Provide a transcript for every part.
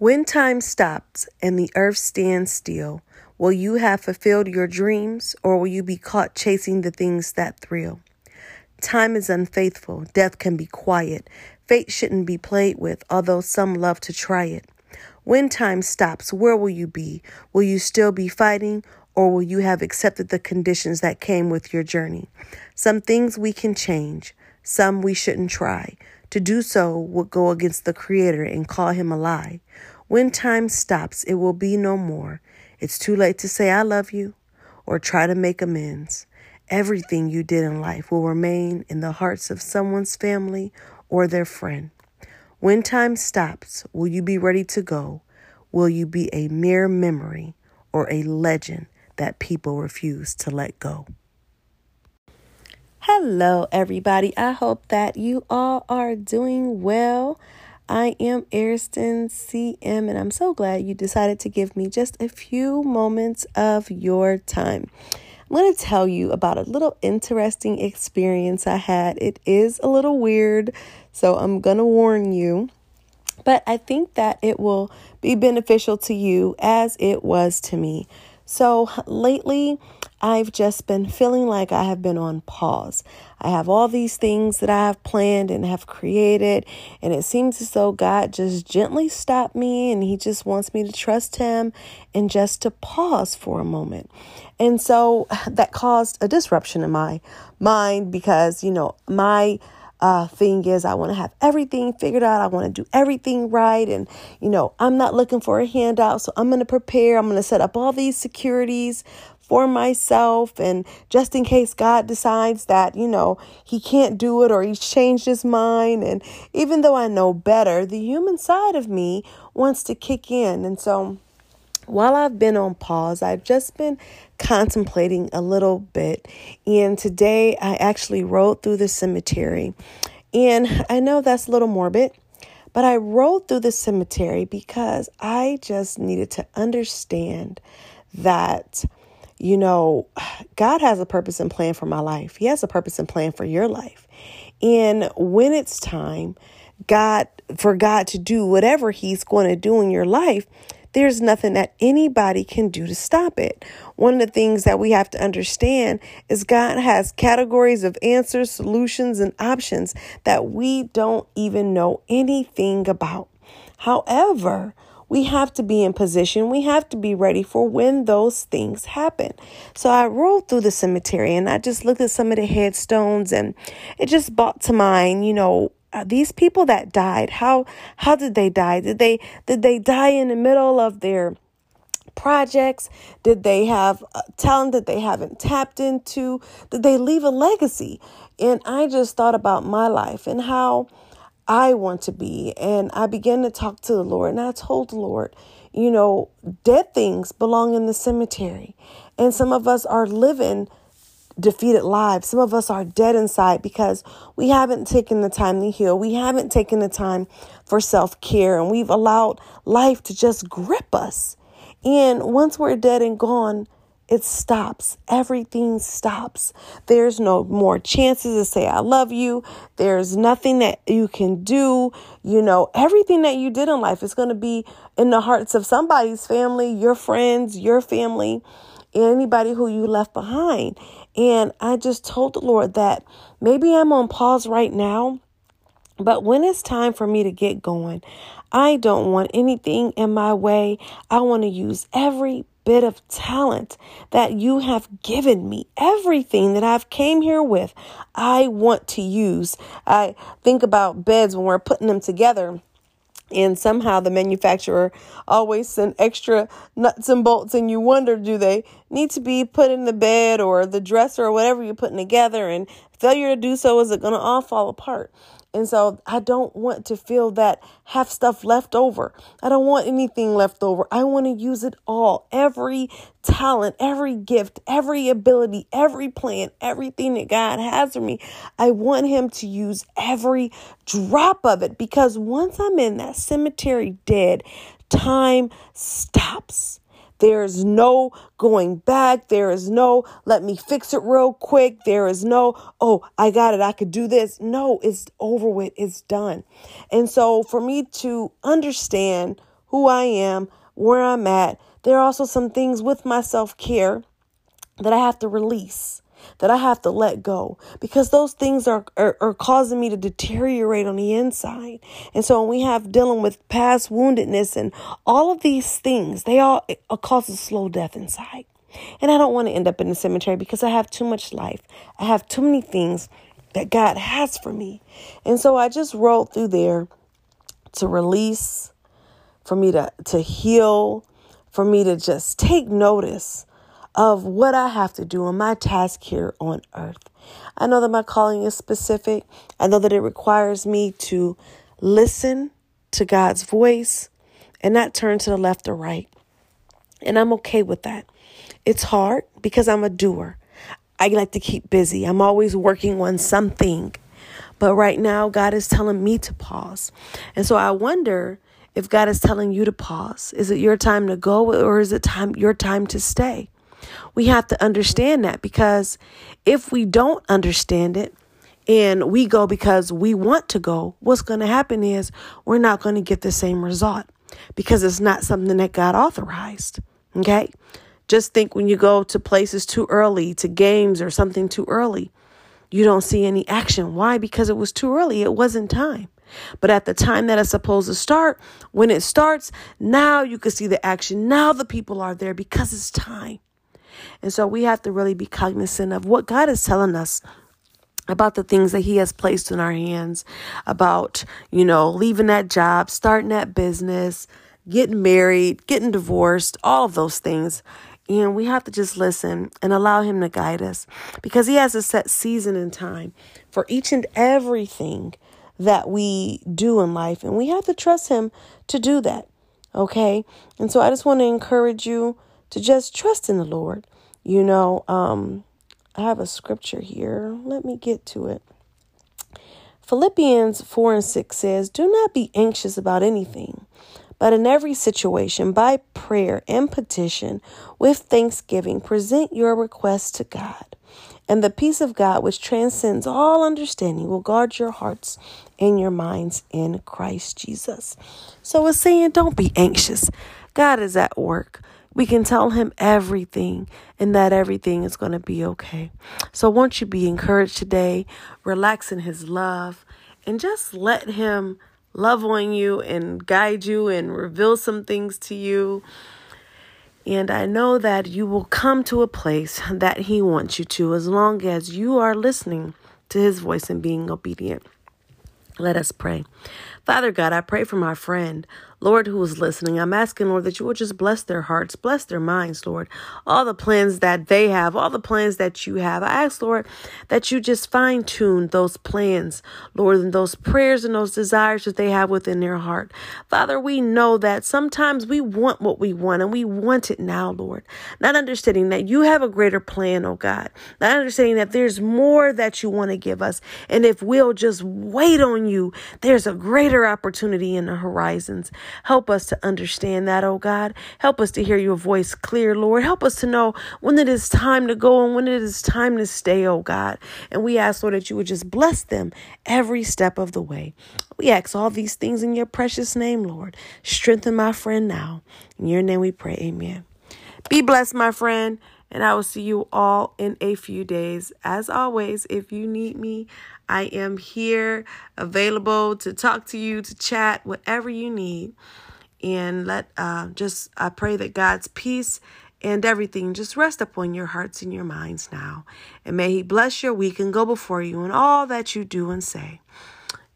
When time stops and the earth stands still, will you have fulfilled your dreams or will you be caught chasing the things that thrill? Time is unfaithful, death can be quiet, fate shouldn't be played with, although some love to try it. When time stops, where will you be? Will you still be fighting or will you have accepted the conditions that came with your journey? Some things we can change, some we shouldn't try. To do so would go against the Creator and call him a lie. When time stops, it will be no more. It's too late to say I love you or try to make amends. Everything you did in life will remain in the hearts of someone's family or their friend. When time stops, will you be ready to go? Will you be a mere memory or a legend that people refuse to let go? Hello, everybody. I hope that you all are doing well. I am Ariston CM, and I'm so glad you decided to give me just a few moments of your time. I'm going to tell you about a little interesting experience I had. It is a little weird, so I'm going to warn you, but I think that it will be beneficial to you as it was to me. So, lately, I've just been feeling like I have been on pause. I have all these things that I have planned and have created, and it seems as though God just gently stopped me and He just wants me to trust Him and just to pause for a moment. And so that caused a disruption in my mind because, you know, my uh, thing is I want to have everything figured out. I want to do everything right. And, you know, I'm not looking for a handout. So I'm going to prepare. I'm going to set up all these securities for myself. And just in case God decides that, you know, he can't do it or he's changed his mind. And even though I know better, the human side of me wants to kick in. And so, while I've been on pause, I've just been contemplating a little bit. And today I actually rode through the cemetery. And I know that's a little morbid, but I rode through the cemetery because I just needed to understand that, you know, God has a purpose and plan for my life. He has a purpose and plan for your life. And when it's time, God, for God to do whatever He's going to do in your life, there's nothing that anybody can do to stop it. One of the things that we have to understand is God has categories of answers, solutions, and options that we don't even know anything about. However, we have to be in position. We have to be ready for when those things happen. So I rolled through the cemetery and I just looked at some of the headstones and it just brought to mind, you know, uh, these people that died. How how did they die? Did they did they die in the middle of their projects? Did they have talent that they haven't tapped into? Did they leave a legacy? And i just thought about my life and how i want to be and i began to talk to the lord and i told the lord you know dead things belong in the cemetery and some of us are living defeated lives. Some of us are dead inside because we haven't taken the time to heal. We haven't taken the time for self care and we've allowed life to just grip us. And once we're dead and gone, it stops. Everything stops. There's no more chances to say, I love you. There's nothing that you can do. You know, everything that you did in life is going to be in the hearts of somebody's family, your friends, your family, anybody who you left behind. And I just told the Lord that maybe I'm on pause right now, but when it's time for me to get going, I don't want anything in my way. I want to use every bit of talent that you have given me. Everything that I've came here with I want to use. I think about beds when we're putting them together and somehow the manufacturer always send extra nuts and bolts and you wonder do they need to be put in the bed or the dresser or whatever you're putting together? And failure to do so is it going to all fall apart and so I don't want to feel that have stuff left over. I don't want anything left over. I want to use it all. Every talent, every gift, every ability, every plan, everything that God has for me. I want him to use every drop of it because once I'm in that cemetery dead, time stops. There is no going back. There is no, let me fix it real quick. There is no, oh, I got it. I could do this. No, it's over with. It's done. And so for me to understand who I am, where I'm at, there are also some things with my self care that I have to release, that I have to let go because those things are, are, are, causing me to deteriorate on the inside. And so when we have dealing with past woundedness and all of these things, they all cause a slow death inside. And I don't want to end up in the cemetery because I have too much life. I have too many things that God has for me. And so I just wrote through there to release, for me to, to heal, for me to just take notice of what I have to do on my task here on earth. I know that my calling is specific. I know that it requires me to listen to God's voice and not turn to the left or right. And I'm okay with that. It's hard because I'm a doer. I like to keep busy. I'm always working on something. But right now, God is telling me to pause. And so I wonder if God is telling you to pause. Is it your time to go or is it time your time to stay? We have to understand that because if we don't understand it and we go because we want to go, what's going to happen is we're not going to get the same result because it's not something that God authorized. Okay? Just think when you go to places too early, to games or something too early, you don't see any action. Why? Because it was too early. It wasn't time. But at the time that it's supposed to start, when it starts, now you can see the action. Now the people are there because it's time. And so we have to really be cognizant of what God is telling us about the things that he has placed in our hands about, you know, leaving that job, starting that business, getting married, getting divorced, all of those things. And we have to just listen and allow him to guide us because he has a set season and time for each and everything that we do in life. And we have to trust him to do that. Okay. And so I just want to encourage you to just trust in the Lord. You know, um, I have a scripture here. Let me get to it. Philippians 4 and 6 says, Do not be anxious about anything, but in every situation, by prayer and petition, with thanksgiving, present your requests to God. And the peace of God, which transcends all understanding, will guard your hearts and your minds in Christ Jesus. So it's saying, don't be anxious. God is at work. We can tell him everything, and that everything is going to be okay. So, won't you be encouraged today? Relax in his love and just let him love on you and guide you and reveal some things to you. And I know that you will come to a place that He wants you to as long as you are listening to His voice and being obedient. Let us pray. Father God, I pray for my friend. Lord, who is listening, I'm asking, Lord, that you will just bless their hearts, bless their minds, Lord. All the plans that they have, all the plans that you have. I ask, Lord, that you just fine tune those plans, Lord, and those prayers and those desires that they have within their heart. Father, we know that sometimes we want what we want and we want it now, Lord. Not understanding that you have a greater plan, oh God. Not understanding that there's more that you want to give us. And if we'll just wait on you, there's a greater opportunity in the horizons. Help us to understand that, oh God. Help us to hear your voice clear, Lord. Help us to know when it is time to go and when it is time to stay, oh God. And we ask, Lord, that you would just bless them every step of the way. We ask all these things in your precious name, Lord. Strengthen my friend now. In your name we pray. Amen. Be blessed, my friend and I will see you all in a few days. As always, if you need me, I am here available to talk to you, to chat, whatever you need. And let uh, just, I pray that God's peace and everything just rest upon your hearts and your minds now. And may He bless your week and go before you in all that you do and say.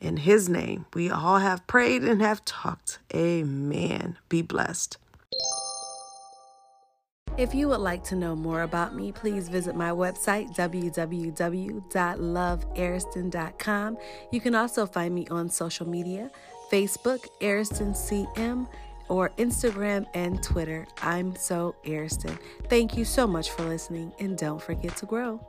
In His name, we all have prayed and have talked. Amen. Be blessed. If you would like to know more about me, please visit my website, www.loveariston.com. You can also find me on social media Facebook, Ariston CM, or Instagram and Twitter. I'm so Ariston. Thank you so much for listening, and don't forget to grow.